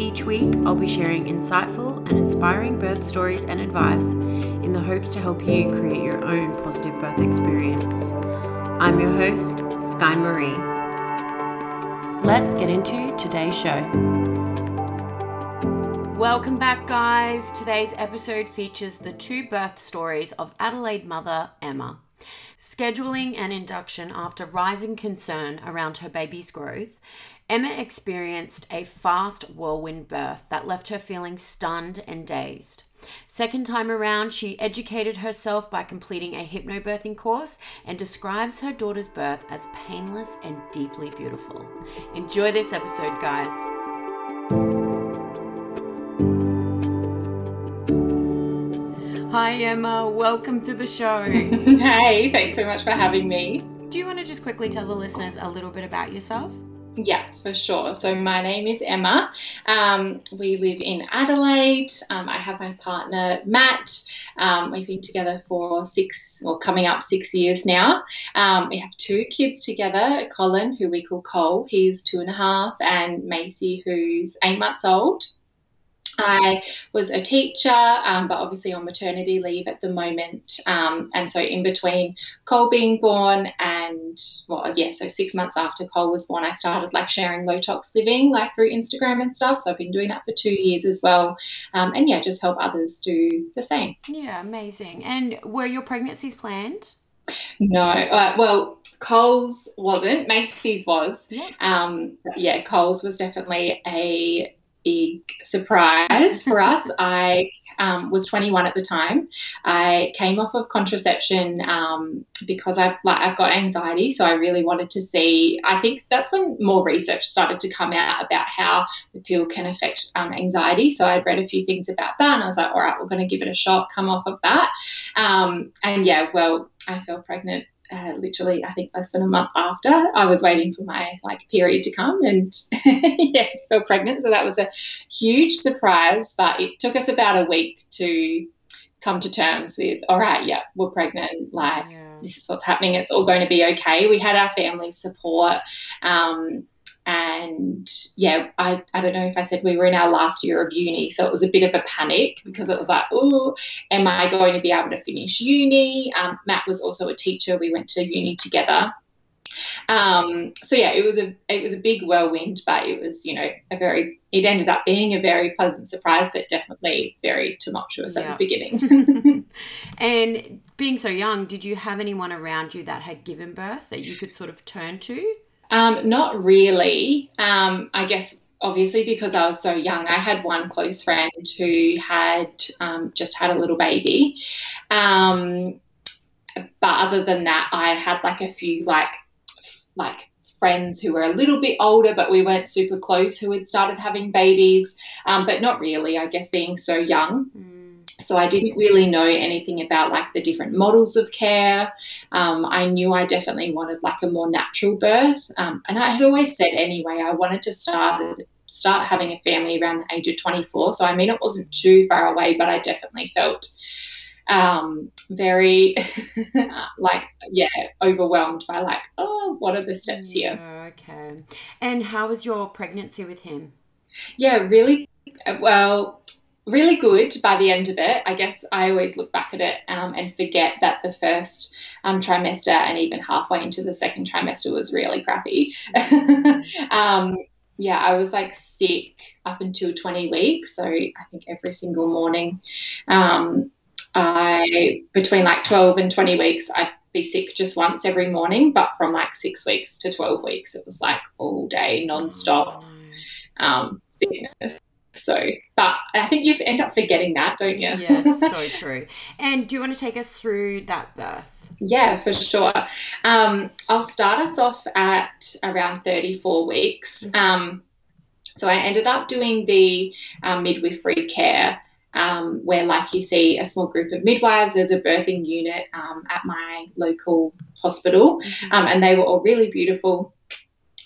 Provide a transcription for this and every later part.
Each week, I'll be sharing insightful and inspiring birth stories and advice in the hopes to help you create your own positive birth experience. I'm your host, Sky Marie. Let's get into today's show. Welcome back, guys. Today's episode features the two birth stories of Adelaide mother Emma. Scheduling an induction after rising concern around her baby's growth, Emma experienced a fast whirlwind birth that left her feeling stunned and dazed. Second time around, she educated herself by completing a hypnobirthing course and describes her daughter's birth as painless and deeply beautiful. Enjoy this episode, guys. Hi, Emma. Welcome to the show. hey, thanks so much for having me. Do you want to just quickly tell the listeners a little bit about yourself? Yeah, for sure. So my name is Emma. Um, we live in Adelaide. Um, I have my partner Matt. Um, we've been together for six, or coming up six years now. Um, we have two kids together: Colin, who we call Cole, he's two and a half, and Macy, who's eight months old. I was a teacher, um, but obviously on maternity leave at the moment. Um, and so, in between Cole being born and, well, yeah, so six months after Cole was born, I started like sharing low tox living, like through Instagram and stuff. So, I've been doing that for two years as well. Um, and yeah, just help others do the same. Yeah, amazing. And were your pregnancies planned? No, uh, well, Cole's wasn't. Macy's was. Yeah. Um, yeah, Cole's was definitely a big surprise for us. I um, was 21 at the time. I came off of contraception um, because I've like I've got anxiety, so I really wanted to see. I think that's when more research started to come out about how the pill can affect um, anxiety. So I'd read a few things about that, and I was like, all right, we're going to give it a shot. Come off of that, um, and yeah, well, I fell pregnant uh, literally I think less than a month after I was waiting for my like period to come and yeah fell pregnant. So that was a huge surprise but it took us about a week to come to terms with all right yeah we're pregnant. Like yeah. this is what's happening. It's all going to be okay. We had our family support um, and yeah, I, I don't know if I said we were in our last year of uni, so it was a bit of a panic because it was like, oh, am I going to be able to finish uni? Um, Matt was also a teacher. We went to uni together. Um, so yeah, it was a it was a big whirlwind, but it was you know a very it ended up being a very pleasant surprise, but definitely very tumultuous yeah. at the beginning. and being so young, did you have anyone around you that had given birth that you could sort of turn to? Um, not really. Um, I guess obviously because I was so young, I had one close friend who had um, just had a little baby. Um, but other than that, I had like a few like like friends who were a little bit older, but we weren't super close, who had started having babies, um, but not really. I guess being so young. Mm so I didn't really know anything about like the different models of care. Um, I knew I definitely wanted like a more natural birth, um, and I had always said anyway I wanted to start start having a family around the age of 24. So I mean it wasn't too far away, but I definitely felt um, very like yeah overwhelmed by like oh what are the steps here? Okay. And how was your pregnancy with him? Yeah, really well, really good by the end of it. I guess I always look back at it um, and forget that the first um, trimester and even halfway into the second trimester was really crappy. um, yeah, I was like sick up until 20 weeks. So I think every single morning, um, I between like 12 and 20 weeks, I'd be sick just once every morning. But from like six weeks to 12 weeks, it was like all day, non-stop um, sickness. So, but I think you end up forgetting that, don't you? yes, so true. And do you want to take us through that birth? Yeah, for sure. Um, I'll start us off at around 34 weeks. Mm-hmm. Um, so I ended up doing the um, midwifery care. Um, where, like you see, a small group of midwives, there's a birthing unit um, at my local hospital, mm-hmm. Um, and they were all really beautiful.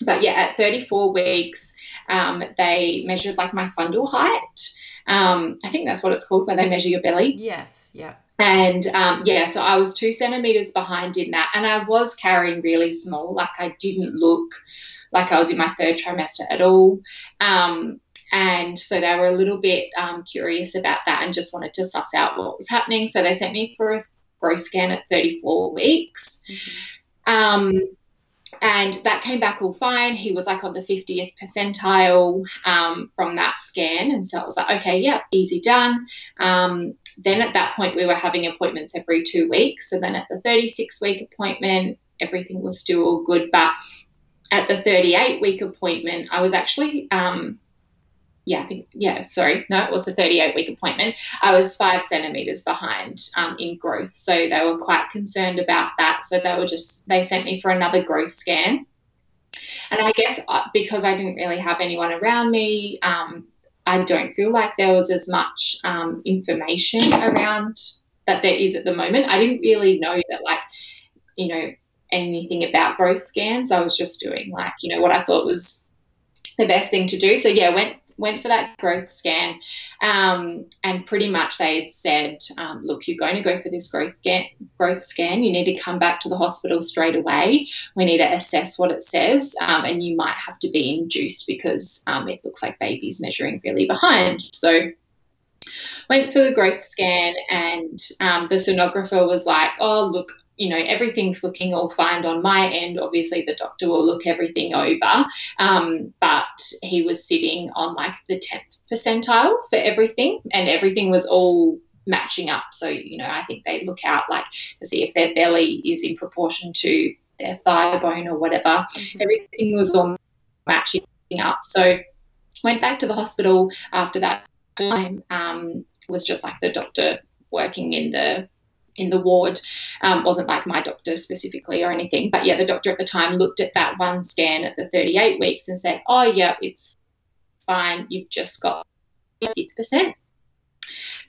But yeah, at 34 weeks, um, they measured like my fundal height. Um, I think that's what it's called, where they measure your belly. Yes, yeah. And um, yeah, so I was two centimeters behind in that, and I was carrying really small. Like I didn't look like I was in my third trimester at all. Um, and so they were a little bit um, curious about that and just wanted to suss out what was happening. So they sent me for a growth scan at 34 weeks. Mm-hmm. And that came back all fine. He was like on the 50th percentile um, from that scan. And so I was like, okay, yeah, easy done. Um, then at that point, we were having appointments every two weeks. So then at the 36 week appointment, everything was still all good. But at the 38 week appointment, I was actually um, yeah, I think, yeah, sorry, no, it was a 38 week appointment. I was five centimeters behind um, in growth. So they were quite concerned about that. So they were just, they sent me for another growth scan. And I guess uh, because I didn't really have anyone around me, um, I don't feel like there was as much um, information around that there is at the moment. I didn't really know that, like, you know, anything about growth scans. I was just doing, like, you know, what I thought was the best thing to do. So, yeah, went went for that growth scan, um, and pretty much they had said, um, "Look, you're going to go for this growth scan. Growth scan. You need to come back to the hospital straight away. We need to assess what it says, um, and you might have to be induced because um, it looks like baby's measuring really behind." So went for the growth scan and um, the sonographer was like oh look you know, everything's looking all fine on my end. Obviously, the doctor will look everything over. Um, but he was sitting on like the 10th percentile for everything, and everything was all matching up. So, you know, I think they look out like to see if their belly is in proportion to their thigh bone or whatever. Mm-hmm. Everything was all matching up. So, went back to the hospital after that time. Um, was just like the doctor working in the in the ward um, wasn't like my doctor specifically or anything but yeah the doctor at the time looked at that one scan at the 38 weeks and said oh yeah it's fine you've just got 50%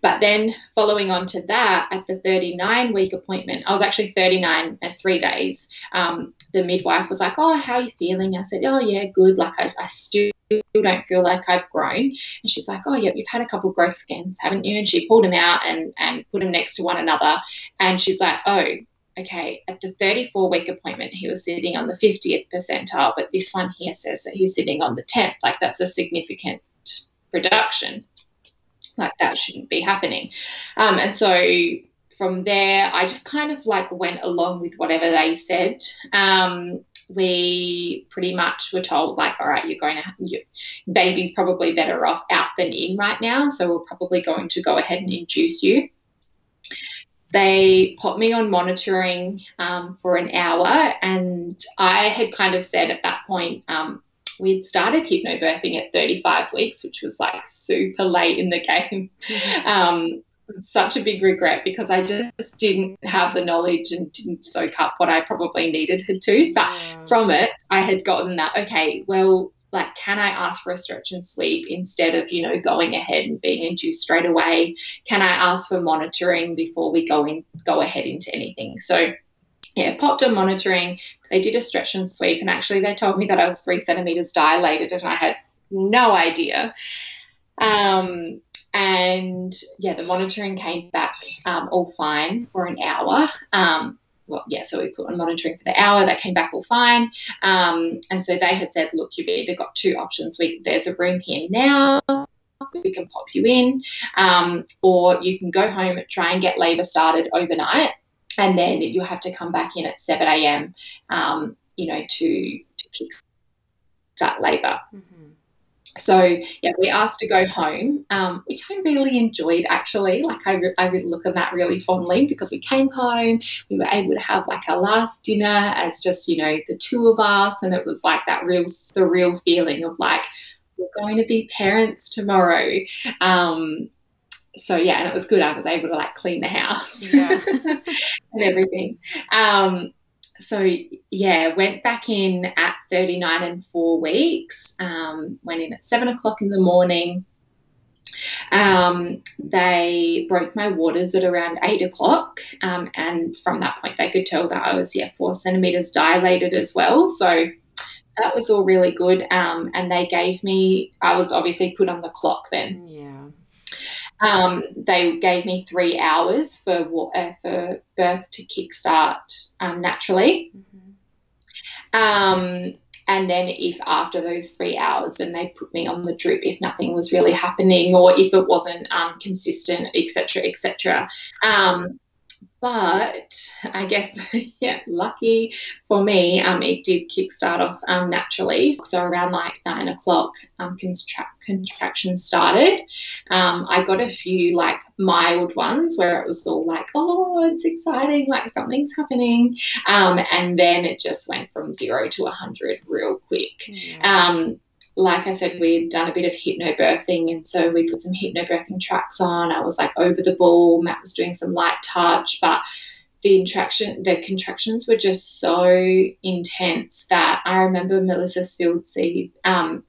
but then following on to that, at the 39 week appointment, I was actually 39 and three days. Um, the midwife was like, Oh, how are you feeling? I said, Oh, yeah, good. Like, I, I still don't feel like I've grown. And she's like, Oh, yeah, you've had a couple growth scans, haven't you? And she pulled them out and, and put them next to one another. And she's like, Oh, okay, at the 34 week appointment, he was sitting on the 50th percentile, but this one here says that he's sitting on the 10th. Like, that's a significant reduction like that shouldn't be happening. Um, and so from there, I just kind of like went along with whatever they said. Um, we pretty much were told like, all right, you're going to have your baby's probably better off out than in right now, so we're probably going to go ahead and induce you. They put me on monitoring um, for an hour, and I had kind of said at that point, um, we'd started hypnobirthing at 35 weeks, which was like super late in the game. Mm-hmm. Um, such a big regret because I just didn't have the knowledge and didn't soak up what I probably needed to. But yeah. from it, I had gotten that, okay, well, like, can I ask for a stretch and sweep instead of, you know, going ahead and being induced straight away? Can I ask for monitoring before we go in, go ahead into anything? So yeah, popped on monitoring. They did a stretch and sweep, and actually, they told me that I was three centimeters dilated, and I had no idea. Um, and yeah, the monitoring came back um, all fine for an hour. Um, well, yeah, so we put on monitoring for the hour. That came back all fine. Um, and so they had said, look, you've either got two options. We, there's a room here now we can pop you in, um, or you can go home, try and get labour started overnight, and then you'll have to come back in at 7 a.m. Um, you know, to to kick start labour. Mm-hmm. So yeah, we asked to go home, um, which I really enjoyed actually. Like I, re- I really look at that really fondly because we came home, we were able to have like our last dinner as just you know the two of us, and it was like that real surreal feeling of like we're going to be parents tomorrow. Um, so yeah, and it was good. I was able to like clean the house yeah. and everything. Um, so yeah, went back in at 39 and four weeks. Um, went in at seven o'clock in the morning. Um, they broke my waters at around eight o'clock, um, and from that point, they could tell that I was yeah four centimeters dilated as well. So that was all really good. Um, and they gave me, I was obviously put on the clock then. Yeah. Um, they gave me three hours for uh, for birth to kickstart um, naturally. Mm-hmm. Um, and then if after those three hours, then they put me on the drip if nothing was really happening or if it wasn't um, consistent, etc., etc. Um, but I guess, yeah, lucky for me, um, it did kickstart off um, naturally. So around like nine o'clock, um, contra- contractions started. Um, I got a few like mild ones where it was all like, oh, it's exciting, like something's happening. Um, and then it just went from zero to 100 real quick. Um, like I said, we'd done a bit of hypnobirthing, and so we put some hypnobirthing tracks on. I was like over the ball. Matt was doing some light touch, but the contraction, the contractions were just so intense that I remember Melissa Spilsted um,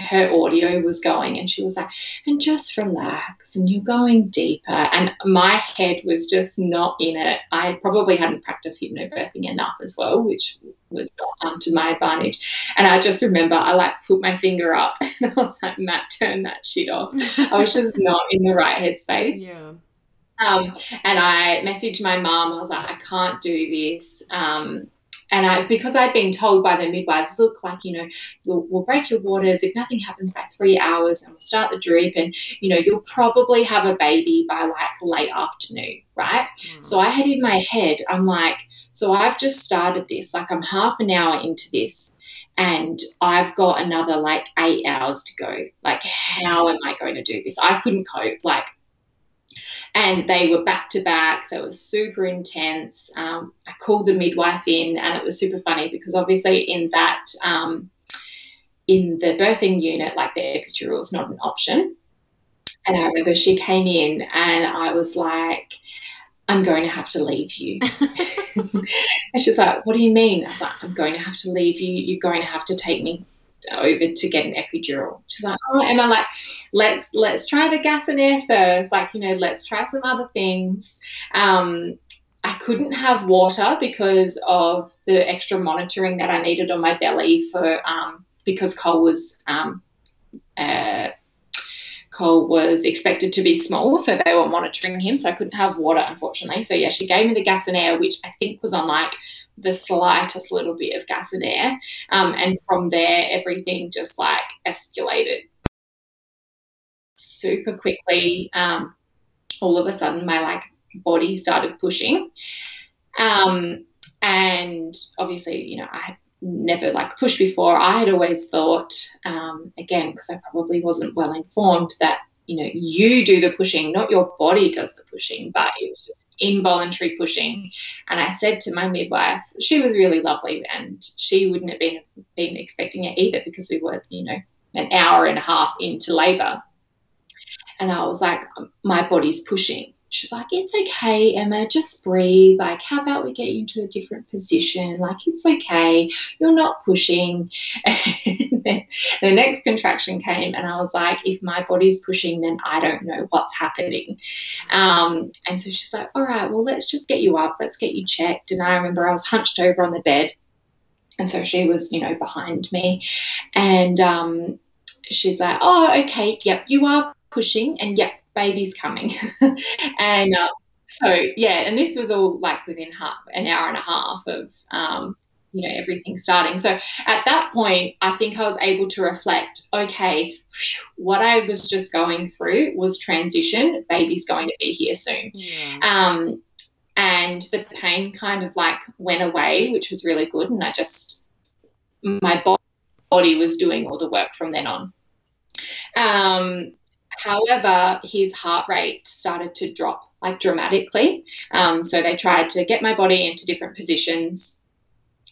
her audio was going and she was like and just relax and you're going deeper. And my head was just not in it. I probably hadn't practiced hypnobirthing enough as well which was not um, to my advantage. And i just remember i like put my finger up and i was like matt turn that shit off. I was just not in the right headspace. Yeah. Um, and I messaged my mom. I was like, I can't do this. Um, and I, because I'd been told by the midwives, look, like, you know, we'll break your waters if nothing happens by three hours and we'll start the drip and, you know, you'll probably have a baby by like late afternoon, right? Mm. So I had in my head, I'm like, so I've just started this, like I'm half an hour into this and I've got another like eight hours to go. Like, how am I going to do this? I couldn't cope. Like, and they were back to back. They were super intense. Um, I called the midwife in, and it was super funny because obviously in that um, in the birthing unit, like the epidural is not an option. And I remember she came in, and I was like. I'm going to have to leave you. and she's like, What do you mean? I was like, I'm going to have to leave you. You're going to have to take me over to get an epidural. She's like, oh, and I'm like, let's let's try the gas and air first. Like, you know, let's try some other things. Um, I couldn't have water because of the extra monitoring that I needed on my belly for um, because Cole was um, uh, Was expected to be small, so they were monitoring him. So I couldn't have water, unfortunately. So yeah, she gave me the gas and air, which I think was on like the slightest little bit of gas and air. Um, and from there, everything just like escalated super quickly. Um, all of a sudden, my like body started pushing. Um, and obviously, you know, I had never like pushed before. I had always thought, um, again, because I probably wasn't well informed, that you know you do the pushing, not your body does the pushing, but it was just involuntary pushing. And I said to my midwife, she was really lovely, and she wouldn't have been been expecting it either because we were, you know, an hour and a half into labour. And I was like, my body's pushing she's like, it's okay, Emma, just breathe. Like, how about we get you into a different position? Like, it's okay. You're not pushing. The next contraction came, and I was like, if my body's pushing, then I don't know what's happening. Um, and so she's like, all right, well, let's just get you up. Let's get you checked. And I remember I was hunched over on the bed. And so she was, you know, behind me. And um, she's like, oh, okay, yep, you are pushing. And yep, baby's coming. and uh, so, yeah, and this was all like within half an hour and a half of, um, you know everything starting. So at that point i think i was able to reflect okay what i was just going through was transition. Baby's going to be here soon. Yeah. um, and the pain kind of like went away which was really good. And i just my body was doing all the work from then on. Um, however his heart rate started to drop like dramatically um, so they tried to get my body into different positions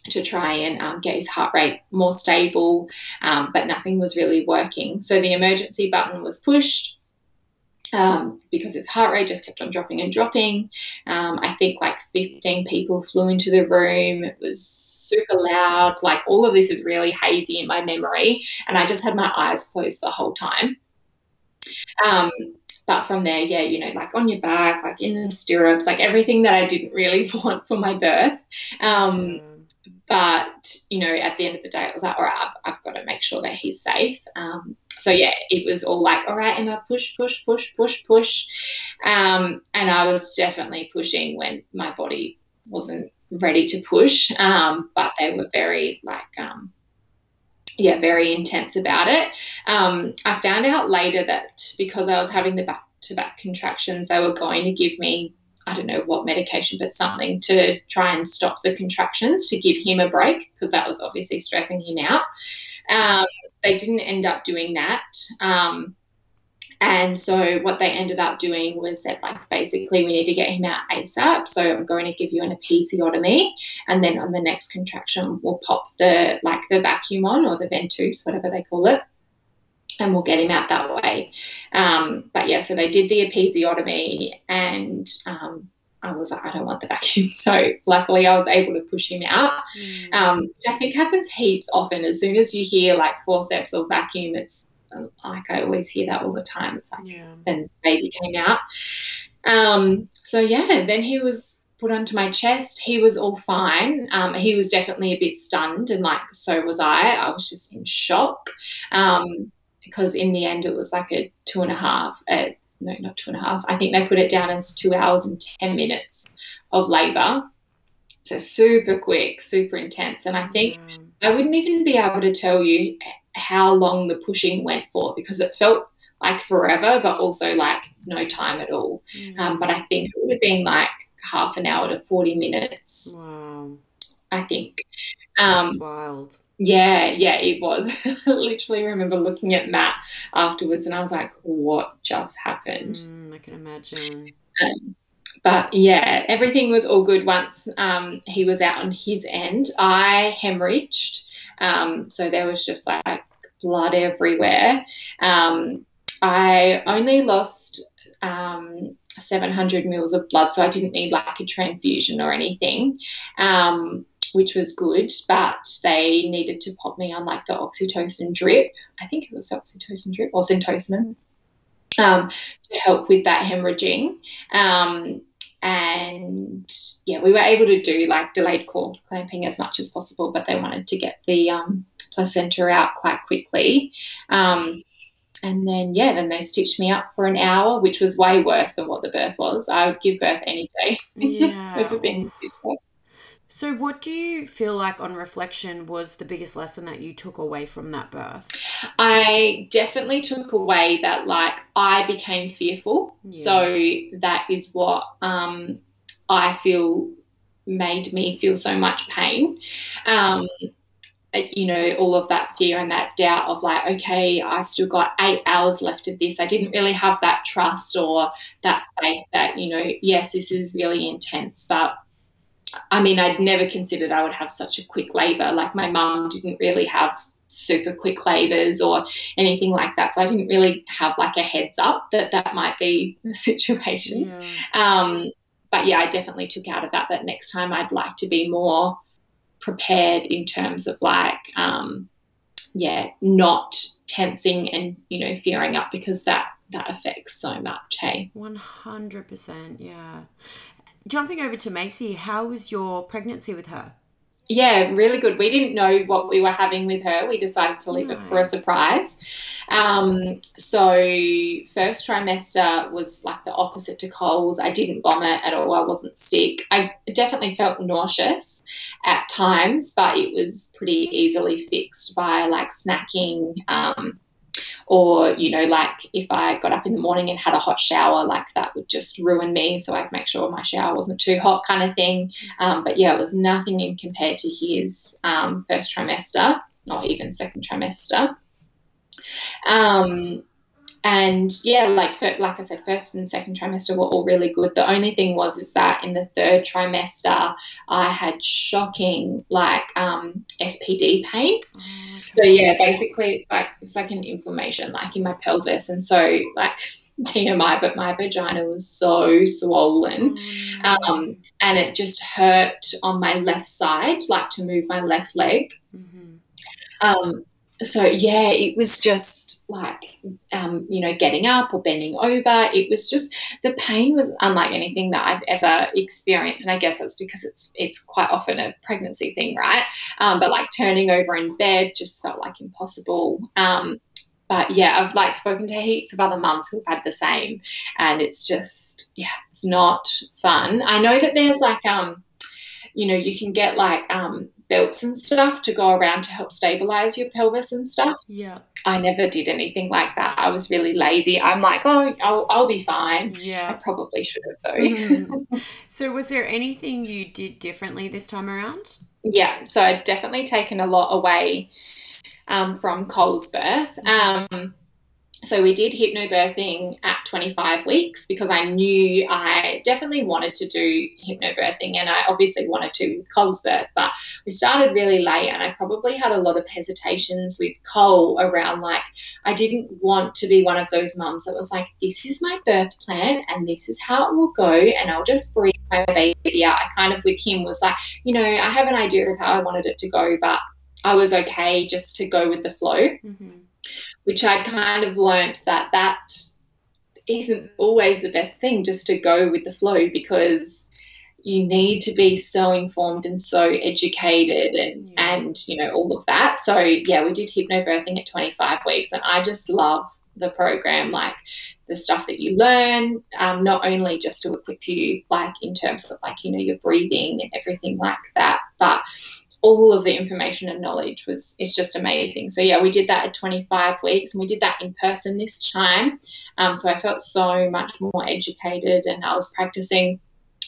to try and um, get his heart rate more stable, um, but nothing was really working. So the emergency button was pushed um, because his heart rate just kept on dropping and dropping. Um, I think like 15 people flew into the room. It was super loud. Like all of this is really hazy in my memory, and I just had my eyes closed the whole time. Um, but from there, yeah, you know, like on your back, like in the stirrups, like everything that I didn't really want for my birth. Um, but, you know, at the end of the day, it was like, all right, I've, I've got to make sure that he's safe. Um, so, yeah, it was all like, all right, Emma, push, push, push, push, push. Um, and I was definitely pushing when my body wasn't ready to push. Um, but they were very, like, um, yeah, very intense about it. Um, I found out later that because I was having the back to back contractions, they were going to give me I don't know what medication, but something to try and stop the contractions to give him a break because that was obviously stressing him out. Um, they didn't end up doing that. Um, and so what they ended up doing was that like basically we need to get him out ASAP. So I'm going to give you an episiotomy and then on the next contraction we'll pop the like the vacuum on or the ventouse, whatever they call it and we'll get him out that way. Um, but yeah, so they did the episiotomy, and um, I was like, I don't want the vacuum. So luckily, I was able to push him out, mm. um, I think happens heaps often. As soon as you hear like forceps or vacuum, it's like I always hear that all the time. It's like, yeah. then baby came out. Um, so yeah, then he was put onto my chest. He was all fine. Um, he was definitely a bit stunned, and like so was I. I was just in shock. Um, because in the end it was like a two and a half, uh, no, not two and a half. I think they put it down as two hours and 10 minutes of labor. So super quick, super intense. And I think mm. I wouldn't even be able to tell you how long the pushing went for because it felt like forever, but also like no time at all. Mm. Um, but I think it would have been like half an hour to 40 minutes. Wow. I think. Um, That's wild. Yeah, yeah, it was. I literally remember looking at Matt afterwards and I was like, what just happened? Mm, I can imagine. Um, but yeah, everything was all good once um, he was out on his end. I hemorrhaged. Um, so there was just like blood everywhere. Um, I only lost um, 700 mils of blood, so I didn't need like a transfusion or anything. Um, which was good, but they needed to pop me on like the oxytocin drip. I think it was oxytocin drip or syntocinon um, to help with that hemorrhaging. Um, and yeah, we were able to do like delayed cord clamping as much as possible, but they wanted to get the um, placenta out quite quickly. Um, and then yeah, then they stitched me up for an hour, which was way worse than what the birth was. I would give birth any day yeah. over being stitched up. So, what do you feel like on reflection was the biggest lesson that you took away from that birth? I definitely took away that, like, I became fearful. Yeah. So, that is what um, I feel made me feel so much pain. Um, you know, all of that fear and that doubt of like, okay, I've still got eight hours left of this. I didn't really have that trust or that faith that, you know, yes, this is really intense, but I mean, I'd never considered I would have such a quick labour. Like my mum didn't really have super quick labours or anything like that. So I didn't really have like a heads up that that might be the situation. Yeah. Um, but yeah, I definitely took out of that that next time I'd like to be more prepared in terms of like, um, yeah, not tensing and you know fearing up because that that affects so much. Hey, one hundred percent, yeah jumping over to Macy, how was your pregnancy with her? yeah, really good. We didn't know what we were having with her. We decided to leave nice. it for a surprise. Um, so first trimester was like the opposite to Coles. I didn't vomit at all. I wasn't sick. I definitely felt nauseous at times, but it was pretty easily fixed by like snacking. Um, or you know like if i got up in the morning and had a hot shower like that would just ruin me so i'd make sure my shower wasn't too hot kind of thing. Um, but yeah it was nothing in compared to his um, first trimester not even second trimester. Um, and yeah, like like I said, first and second trimester were all really good. The only thing was is that in the third trimester, I had shocking like um, SPD pain. Oh, so yeah, basically it's like it's like an inflammation like in my pelvis, and so like TMI, but my vagina was so swollen. Oh, um, and it just hurt on my left side, like to move my left leg. Mm-hmm. Um, so yeah, it was just like um, you know getting up or bending over. It was just the pain was unlike anything that I've ever experienced, and I guess it's because it's it's quite often a pregnancy thing, right? Um, but like turning over in bed just felt like impossible. Um, but yeah, I've like spoken to heaps of other mums who've had the same, and it's just yeah, it's not fun. I know that there's like um, you know, you can get like um belts and stuff to go around to help stabilize your pelvis and stuff. Yeah. I never did anything like that. I was really lazy. I'm like, oh, I'll, I'll be fine. Yeah. I probably should have though. Mm-hmm. so, was there anything you did differently this time around? Yeah. So, I'd definitely taken a lot away um, from Cole's birth. Mm-hmm. Um, so we did hypnobirthing at 25 weeks because I knew I definitely wanted to do hypnobirthing and I obviously wanted to with Cole's birth, but we started really late and I probably had a lot of hesitations with Cole around like I didn't want to be one of those mums that was like, this is my birth plan and this is how it will go and I'll just breathe my baby out. I kind of with him was like, you know, I have an idea of how I wanted it to go, but I was okay just to go with the flow. Mm-hmm which I kind of learned that that isn't always the best thing just to go with the flow because you need to be so informed and so educated and yeah. and you know all of that so yeah we did hypnobirthing at 25 weeks and i just love the program like the stuff that you learn um, not only just to equip you like in terms of like you know your breathing and everything like that but all of the information and knowledge was is just amazing. So yeah, we did that at 25 weeks, and we did that in person this time. Um, so I felt so much more educated, and I was practicing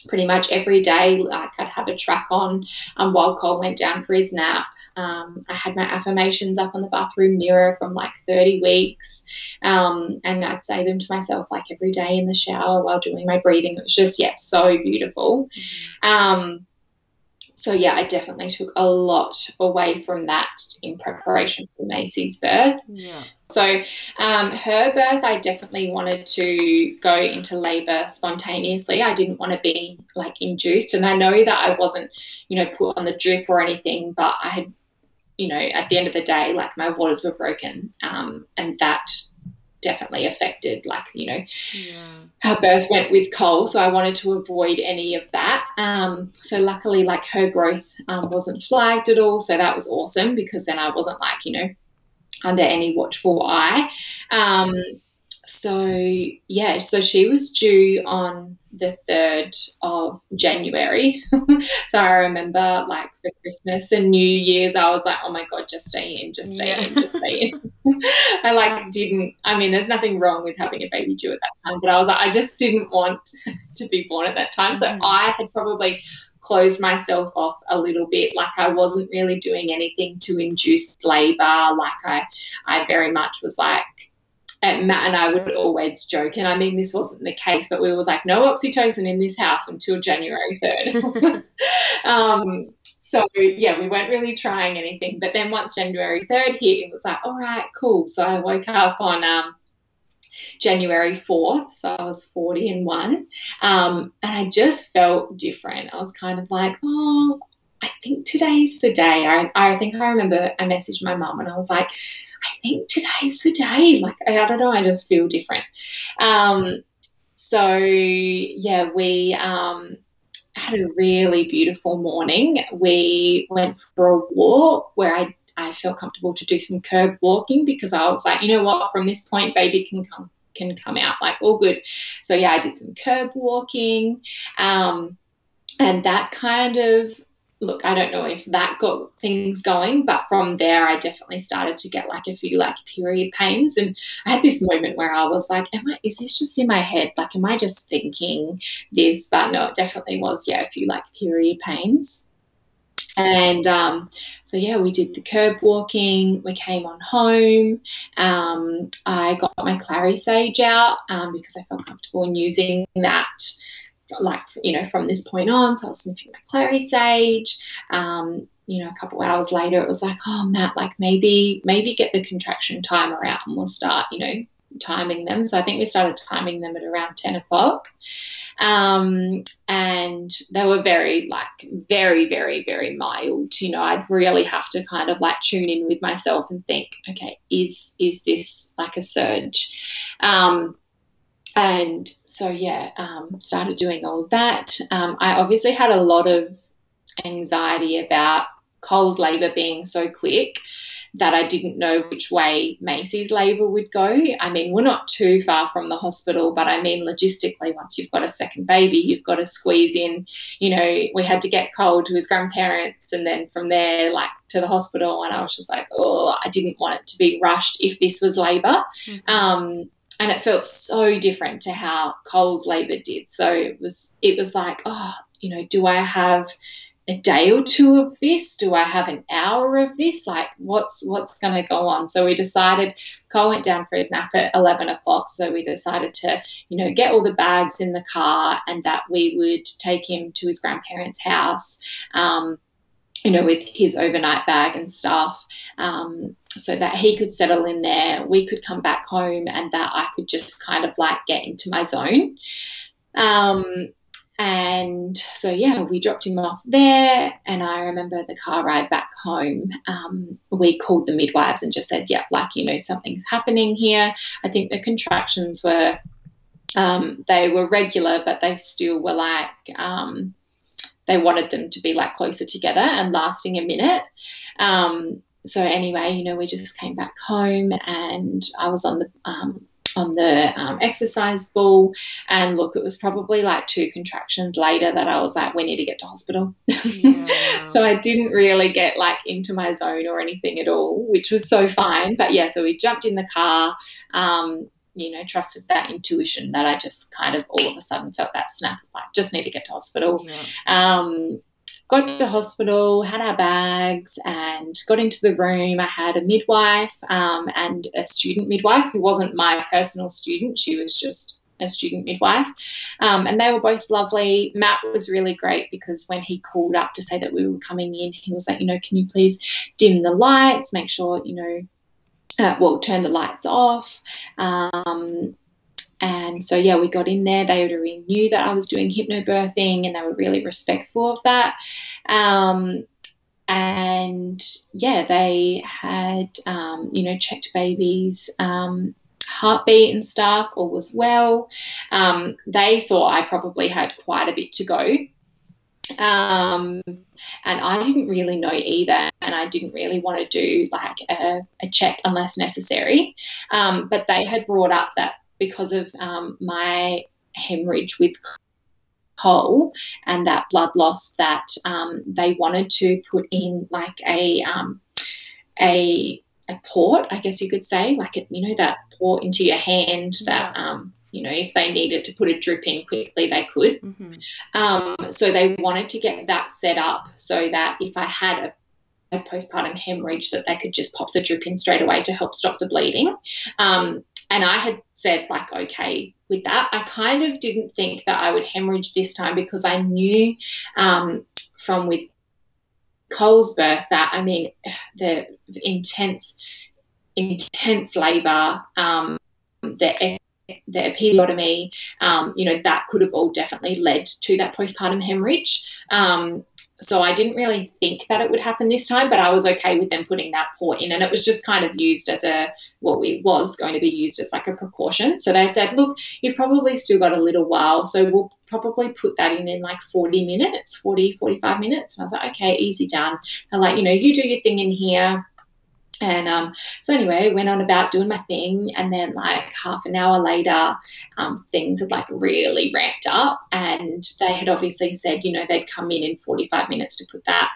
pretty much every day. Like I'd have a track on um, while Cole went down for his nap. Um, I had my affirmations up on the bathroom mirror from like 30 weeks, um, and I'd say them to myself like every day in the shower while doing my breathing. It was just yeah, so beautiful. Mm-hmm. Um, so yeah, I definitely took a lot away from that in preparation for Macy's birth. Yeah. So um, her birth, I definitely wanted to go into labour spontaneously. I didn't want to be like induced, and I know that I wasn't, you know, put on the drip or anything, but I had, you know, at the end of the day, like my waters were broken, um, and that definitely affected like you know yeah. her birth went with Cole so I wanted to avoid any of that um, so luckily like her growth um, wasn't flagged at all so that was awesome because then I wasn't like you know under any watchful eye um, so yeah, so she was due on the third of January. so I remember like for Christmas and New Year's, I was like, oh my god, just stay in, just stay yeah. in, just stay in. I like didn't. I mean, there's nothing wrong with having a baby due at that time, but I was like, I just didn't want to be born at that time. So mm-hmm. I had probably closed myself off a little bit like i wasn't really doing anything to induce labor like i i very much was like and Matt and I would always joke, and I mean this wasn't the case, but we was like, no oxytocin in this house until January third. um, so yeah, we weren't really trying anything. But then once January third hit, it was like, all right, cool. So I woke up on um, January 4th. So I was 40 and one. Um, and I just felt different. I was kind of like, oh, I think today's the day. I, I think I remember I messaged my mum and I was like, I think today's the day. Like, I, I don't know, I just feel different. Um, so, yeah, we, um, had a really beautiful morning. We went for a walk where I I felt comfortable to do some curb walking because I was like, you know what, from this point, baby can come can come out like all good. So yeah, I did some curb walking, um, and that kind of look, I don't know if that got things going, but from there, I definitely started to get like a few like period pains. And I had this moment where I was like, am I, is this just in my head? Like, am I just thinking this? But no, it definitely was, yeah, a few like period pains. And um, so, yeah, we did the curb walking. We came on home. Um, I got my Clary Sage out um, because I felt comfortable in using that like you know from this point on so i was sniffing my clary sage um, you know a couple hours later it was like oh matt like maybe maybe get the contraction timer out and we'll start you know timing them. So i think we started timing them at around 10 o'clock. Um, and they were very like very very very mild you know i'd really have to kind of like tune in with myself and think okay is is this like a surge? Um, and so yeah, um, started doing all that. Um, I obviously had a lot of anxiety about Cole's labour being so quick that I didn't know which way Macy's labour would go. I mean, we're not too far from the hospital, but I mean, logistically, once you've got a second baby, you've got to squeeze in. You know, we had to get Cole to his grandparents and then from there, like to the hospital. And I was just like, oh, I didn't want it to be rushed if this was labour. Mm-hmm. Um, and it felt so different to how Cole's labour did. So it was it was like, oh, you know, do I have a day or two of this? Do I have an hour of this? Like, what's what's going to go on? So we decided. Cole went down for his nap at eleven o'clock, so we decided to, you know, get all the bags in the car and that we would take him to his grandparents' house. Um, you know, with his overnight bag and stuff, um, so that he could settle in there, we could come back home, and that I could just kind of like get into my zone. Um, and so, yeah, we dropped him off there. And I remember the car ride back home, um, we called the midwives and just said, yeah, like, you know, something's happening here. I think the contractions were, um, they were regular, but they still were like, um, they wanted them to be like closer together and lasting a minute. Um, so anyway, you know, we just came back home and I was on the um, on the um, exercise ball. And look, it was probably like two contractions later that I was like, we need to get to hospital. Yeah. so I didn't really get like into my zone or anything at all, which was so fine. But yeah, so we jumped in the car. Um, you know, trusted that intuition that I just kind of all of a sudden felt that snap, of like just need to get to hospital. Yeah. Um, got to hospital, had our bags, and got into the room. I had a midwife um, and a student midwife who wasn't my personal student. She was just a student midwife. Um, and they were both lovely. Matt was really great because when he called up to say that we were coming in, he was like, you know, can you please dim the lights, make sure, you know, uh, well, turn the lights off. Um, and so, yeah, we got in there. They already knew that I was doing hypnobirthing and they were really respectful of that. Um, and yeah, they had, um, you know, checked babies. Um, heartbeat and stuff all was well um, they thought i probably had quite a bit to go um, and I didn't really know either, and I didn't really want to do like a, a check unless necessary. Um, but they had brought up that because of um, my hemorrhage with Cole and that blood loss, that um, they wanted to put in like a um, a a port, I guess you could say, like it, you know, that port into your hand that yeah um, you know, if they needed to put a drip in quickly, they could. Mm-hmm. Um, so they wanted to get that set up so that if I had a a postpartum hemorrhage that they could just pop the drip in straight away to help stop the bleeding. Um, and I had said, like, okay with that. I kind of didn't think that I would hemorrhage this time because I knew um, from with Cole's birth that, I mean, the intense, intense labour, um, the the episiotomy, um, you know, that could have all definitely led to that postpartum hemorrhage. Um, so I didn't really think that it would happen this time, but I was okay with them putting that port in. And it was just kind of used as a, well, it was going to be used as like a precaution. So they said, look, you've probably still got a little while. So we'll probably put that in in like 40 minutes, 40, 45 minutes. And I was like, okay, easy done. And like, you know, you do your thing in here. And um, so anyway, went on about doing my thing, and then like half an hour later, um, things had like really ramped up, and they had obviously said, you know, they'd come in in 45 minutes to put that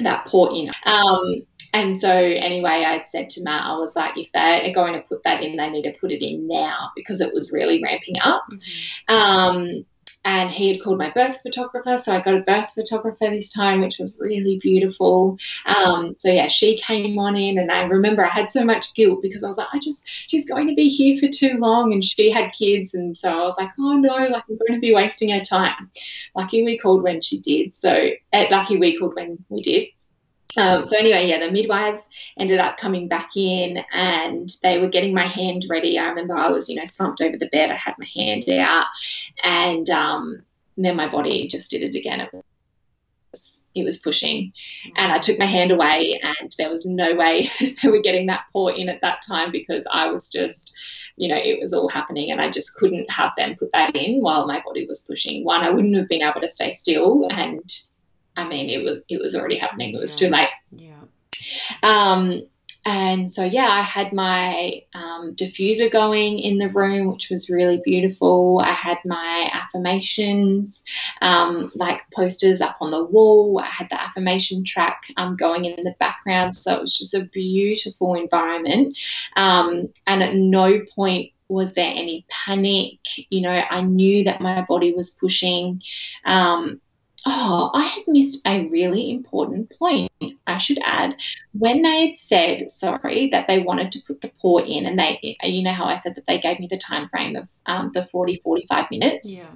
that port in. Um, and so anyway, I'd said to Matt, I was like, if they are going to put that in, they need to put it in now because it was really ramping up. Mm-hmm. And he had called my birth photographer. So I got a birth photographer this time, which was really beautiful. Um, so yeah, she came on in, and I remember I had so much guilt because I was like, I just, she's going to be here for too long, and she had kids, and so I was like, oh no, like I'm going to be wasting her time. Lucky we called when she did. So uh, lucky we called when we did. Um, so anyway, yeah, the midwives ended up coming back in and they were getting my hand ready. I remember I was, you know, slumped over the bed. I had my hand out, and, um, and then my body just did it again. It was, it was pushing, and I took my hand away, and there was no way they were getting that port in at that time because I was just, you know, it was all happening, and I just couldn't have them put that in while my body was pushing. One, I wouldn't have been able to stay still, and I mean, it was it was already happening. It was too late. Yeah. Um, and so yeah, I had my um, diffuser going in the room, which was really beautiful. I had my affirmations, um, like posters up on the wall. I had the affirmation track um, going in the background, so it was just a beautiful environment. Um, and at no point was there any panic. You know, I knew that my body was pushing. Um, Oh, I had missed a really important point. I should add, when they had said, sorry, that they wanted to put the port in, and they, you know how I said that they gave me the time frame of um, the 40, 45 minutes? Yeah.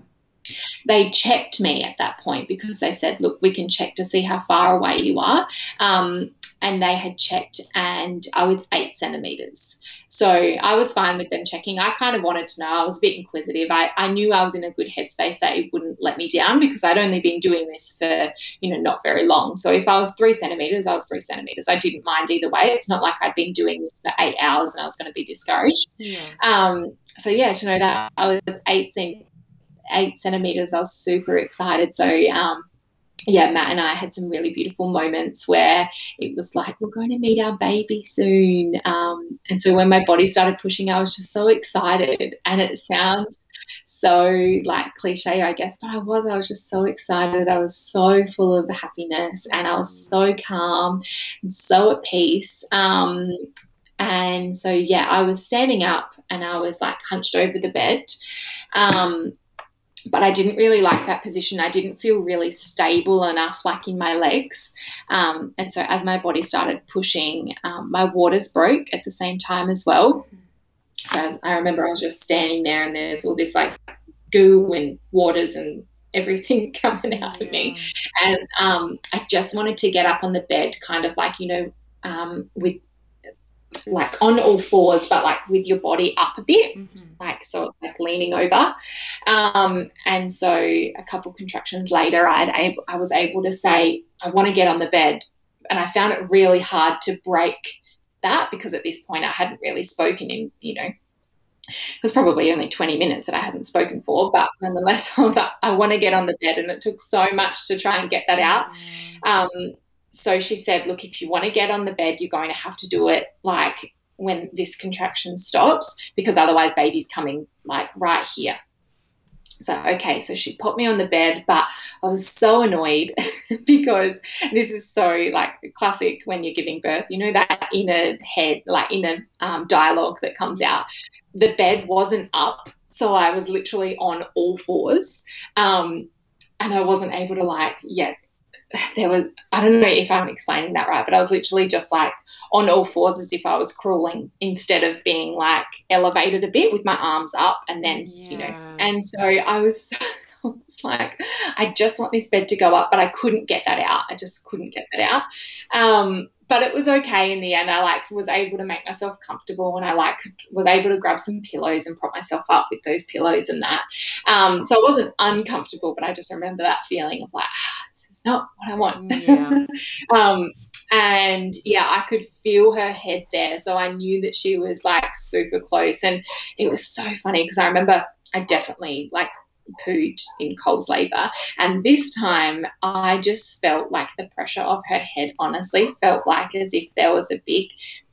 They checked me at that point because they said, look, we can check to see how far away you are. Um, and they had checked and I was eight centimeters. So I was fine with them checking. I kind of wanted to know. I was a bit inquisitive. I, I knew I was in a good headspace that it wouldn't let me down because I'd only been doing this for, you know, not very long. So if I was three centimeters, I was three centimeters. I didn't mind either way. It's not like I'd been doing this for eight hours and I was going to be discouraged. Yeah. Um, so yeah, to know that I was eight, eight centimeters, I was super excited. So, um, yeah, Matt and I had some really beautiful moments where it was like, we're going to meet our baby soon. Um, and so when my body started pushing, I was just so excited. And it sounds so like cliche, I guess, but I was. I was just so excited. I was so full of happiness and I was so calm and so at peace. Um, and so, yeah, I was standing up and I was like hunched over the bed. Um, but I didn't really like that position. I didn't feel really stable enough, like in my legs. Um, and so as my body started pushing, um, my waters broke at the same time as well. So I, was, I, remember I was just standing there, and there's all this like goo and waters and everything coming out of me. And um, I just wanted to get up on the bed, kind of like you know, um, with like on all fours, but like with your body up a bit, mm-hmm. like so like leaning over. Um, and so a couple contractions later, I able, I was able to say, I want to get on the bed, and I found it really hard to break that because at this point I hadn't really spoken in, you know. It was probably only 20 minutes that I hadn't spoken for, but nonetheless, I was like, I want to get on the bed. And it took so much to try and get that out. Mm-hmm. Um, so she said, look, if you want to get on the bed, you're going to have to do it like when this contraction stops, because otherwise baby's coming like right here. So, okay, so she put me on the bed, but I was so annoyed because this is so like classic when you're giving birth, you know, that inner head, like inner um, dialogue that comes out. The bed wasn't up, so I was literally on all fours. Um, and I wasn't able to like, yeah, there was I don't know if I'm explaining that right, but I was literally just like on all fours as if I was crawling instead of being like elevated a bit with my arms up and then yeah. you know. And so I was, I was like, I just want this bed to go up, but I couldn't get that out. I just couldn't get that out. Um, but it was okay in the end. I like was able to make myself comfortable, and I like was able to grab some pillows and prop myself up with those pillows and that. Um, so I wasn't uncomfortable, but I just remember that feeling of like, not what I want. Yeah. um, and yeah, I could feel her head there. So I knew that she was like super close. And it was so funny because I remember I definitely like pooed in Cole's labour. And this time I just felt like the pressure of her head, honestly, felt like as if there was a big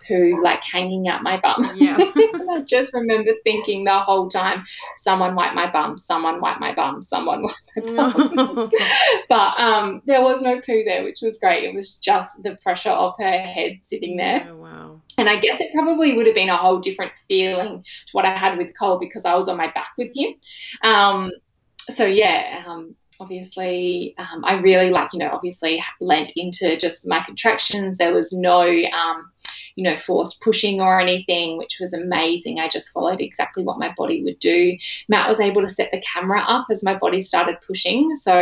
poo like hanging out my bum. Yeah. I just remember thinking the whole time, someone wipe my bum, someone wipe my bum, someone wipe my bum. but um, there was no poo there, which was great. It was just the pressure of her head sitting there. Oh, wow. And I guess it probably would have been a whole different feeling to what I had with Cole because I was on my back with him. Um, so yeah, um, obviously um, I really like you know obviously lent into just my contractions. There was no um, you know, forced pushing or anything, which was amazing. I just followed exactly what my body would do. Matt was able to set the camera up as my body started pushing, so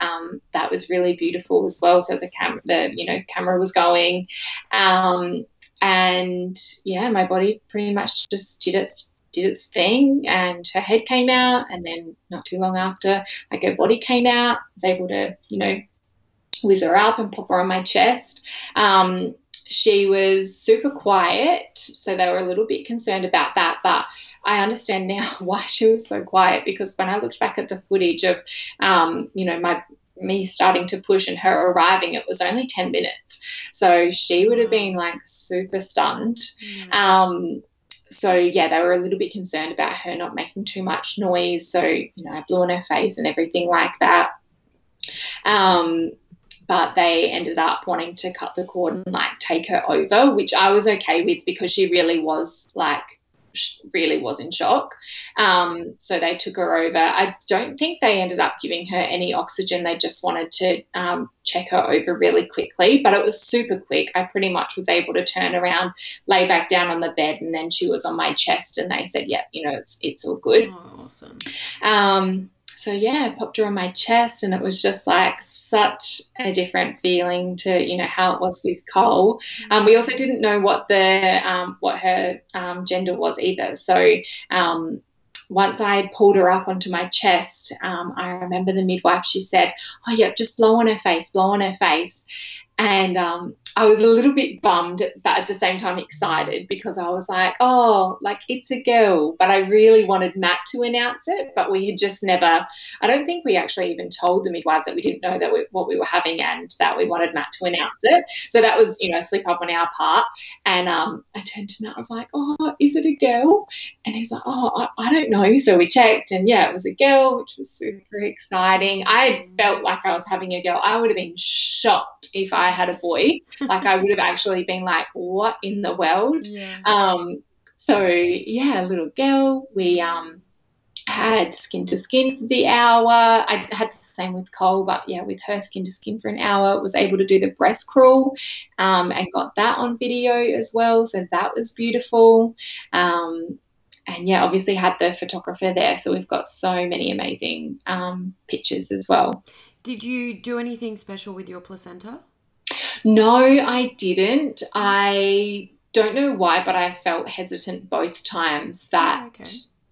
um, that was really beautiful as well. So the camera, the you know, camera was going, um, and yeah, my body pretty much just did it did its thing and her head came out and then not too long after like her body came out was able to you know whiz her up and pop her on my chest um, she was super quiet, so they were a little bit concerned about that. But I understand now why she was so quiet because when I looked back at the footage of, um, you know, my me starting to push and her arriving, it was only 10 minutes. So she would have been like super stunned. Mm. Um, so yeah, they were a little bit concerned about her not making too much noise. So, you know, I blew on her face and everything like that. Um, but they ended up wanting to cut the cord and like take her over, which I was okay with because she really was like really was in shock. Um, so they took her over. I don't think they ended up giving her any oxygen. They just wanted to um, check her over really quickly, but it was super quick. I pretty much was able to turn around, lay back down on the bed, and then she was on my chest. And they said, "Yeah, you know, it's it's all good." Oh, awesome. Um, so yeah, I popped her on my chest, and it was just like such a different feeling to you know how it was with Cole. Um, we also didn't know what the um, what her um, gender was either. So um, once I had pulled her up onto my chest, um, I remember the midwife. She said, "Oh, yeah, just blow on her face, blow on her face." And um, I was a little bit bummed, but at the same time excited because I was like, oh, like it's a girl. But I really wanted Matt to announce it, but we had just never, I don't think we actually even told the midwives that we didn't know that we, what we were having and that we wanted Matt to announce it. So that was, you know, a slip up on our part. And um, I turned to Matt, I was like, oh, is it a girl? And he's like, oh, I, I don't know. So we checked and yeah, it was a girl, which was super exciting. I felt like I was having a girl. I would have been shocked if I I had a boy, like I would have actually been like, what in the world? Yeah. Um, so yeah, a little girl. We um had skin to skin for the hour. I had the same with Cole, but yeah, with her skin to skin for an hour. Was able to do the breast crawl, um, and got that on video as well. So that was beautiful. Um, and yeah, obviously had the photographer there, so we've got so many amazing um, pictures as well. Did you do anything special with your placenta? No, I didn't. I don't know why, but I felt hesitant both times that. Oh, okay.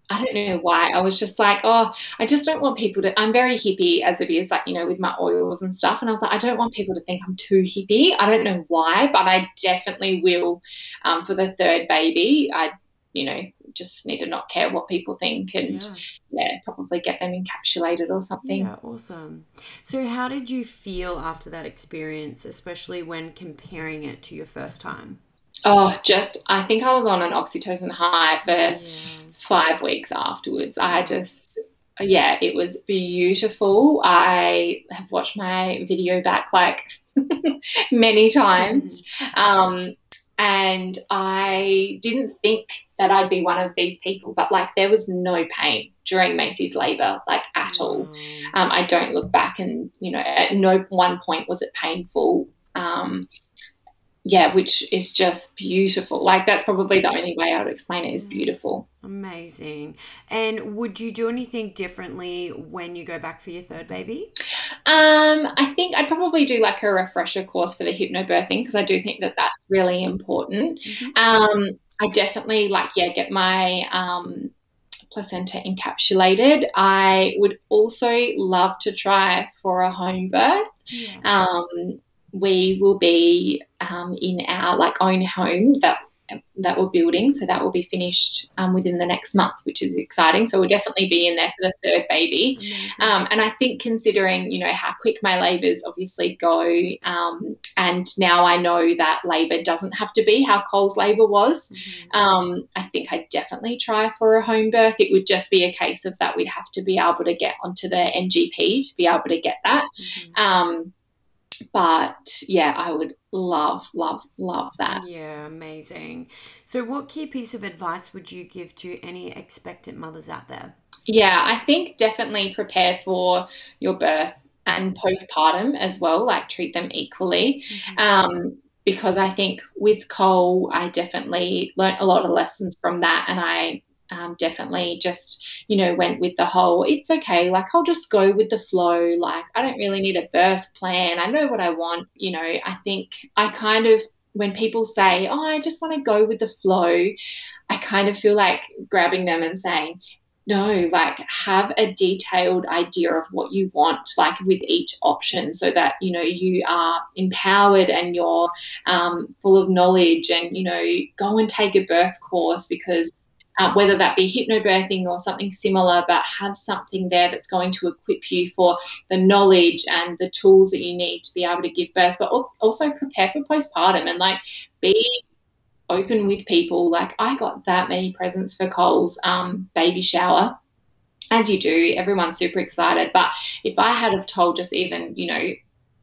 I don't know why. I was just like, oh, I just don't want people to. I'm very hippie as it is, like, you know, with my oils and stuff. And I was like, I don't want people to think I'm too hippie. I don't know why, but I definitely will um, for the third baby. I, you know, just need to not care what people think and yeah. yeah. probably get them encapsulated or something. Yeah, awesome. So, how did you feel after that experience, especially when comparing it to your first time? Oh, just I think I was on an oxytocin high for yeah. five weeks afterwards. I just yeah, it was beautiful. I have watched my video back like many times. Um, and I didn't think that I'd be one of these people, but like there was no pain during Macy's labor, like at all. Um, I don't look back and, you know, at no one point was it painful. Um, yeah, which is just beautiful. Like that's probably the only way I would explain it is mm. beautiful. Amazing. And would you do anything differently when you go back for your third baby? Um, I think I'd probably do like a refresher course for the hypnobirthing because I do think that that's really important. Mm-hmm. Um, I definitely like yeah get my um, placenta encapsulated. I would also love to try for a home birth. Yeah. Um, we will be um, in our like own home that that we're building. So that will be finished um, within the next month, which is exciting. So we'll definitely be in there for the third baby. Um, and I think considering, you know, how quick my labours obviously go, um, and now I know that labour doesn't have to be how Cole's labour was, mm-hmm. Um, I think I'd definitely try for a home birth. It would just be a case of that we'd have to be able to get onto the MGP to be able to get that. Mm-hmm um, but yeah, I would love, love, love that. Yeah, amazing. So, what key piece of advice would you give to any expectant mothers out there? Yeah, I think definitely prepare for your birth and postpartum as well, like treat them equally. Mm-hmm. Um, because I think with Cole, I definitely learned a lot of lessons from that, and I um, definitely just, you know, went with the whole, it's okay, like I'll just go with the flow. Like I don't really need a birth plan. I know what I want. You know, I think I kind of, when people say, oh, I just want to go with the flow, I kind of feel like grabbing them and saying, no, like have a detailed idea of what you want, like with each option, so that you know you are empowered and you're um, full of knowledge. And you know, go and take a birth course because uh, whether that be hypnobirthing or something similar, but have something there that's going to equip you for the knowledge and the tools that you need to be able to give birth, but also prepare for postpartum and like be open with people. Like I got that many presents for Cole's um, baby shower. As you do, everyone's super excited. But if I had have told just even, you know,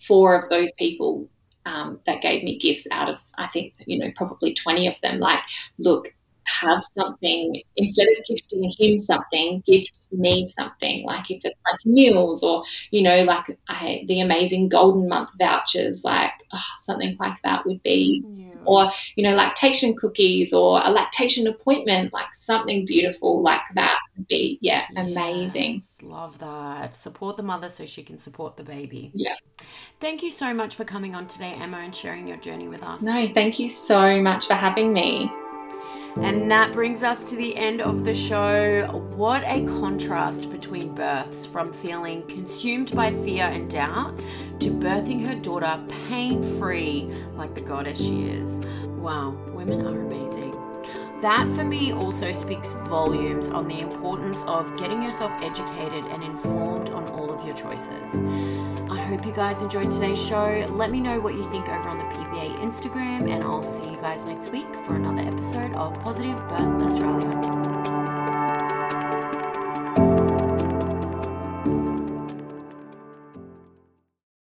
four of those people um, that gave me gifts out of, I think, you know, probably 20 of them, like, look, have something instead of gifting him something gift me something. Like if it's like meals or you know like I, the amazing golden month vouchers like oh, something like that would be. Yeah. or you know lactation cookies or a lactation appointment like something beautiful like that would be yeah amazing. Love that. Support the mother so she can support the baby. Yeah. Thank you so much for coming on today emma and sharing your journey with us. No thank you so much for having me and that brings us to the end of the show. What a contrast between births from feeling consumed by fear and doubt to birthing her daughter pain free like the goddess she is. Wow, women are amazing. That for me also speaks volumes on the importance of getting yourself educated and informed on all of your choices. I hope you guys enjoyed today's show. Let me know what you think over on the PBA Instagram, and I'll see you guys next week for another episode of Positive Birth Australia.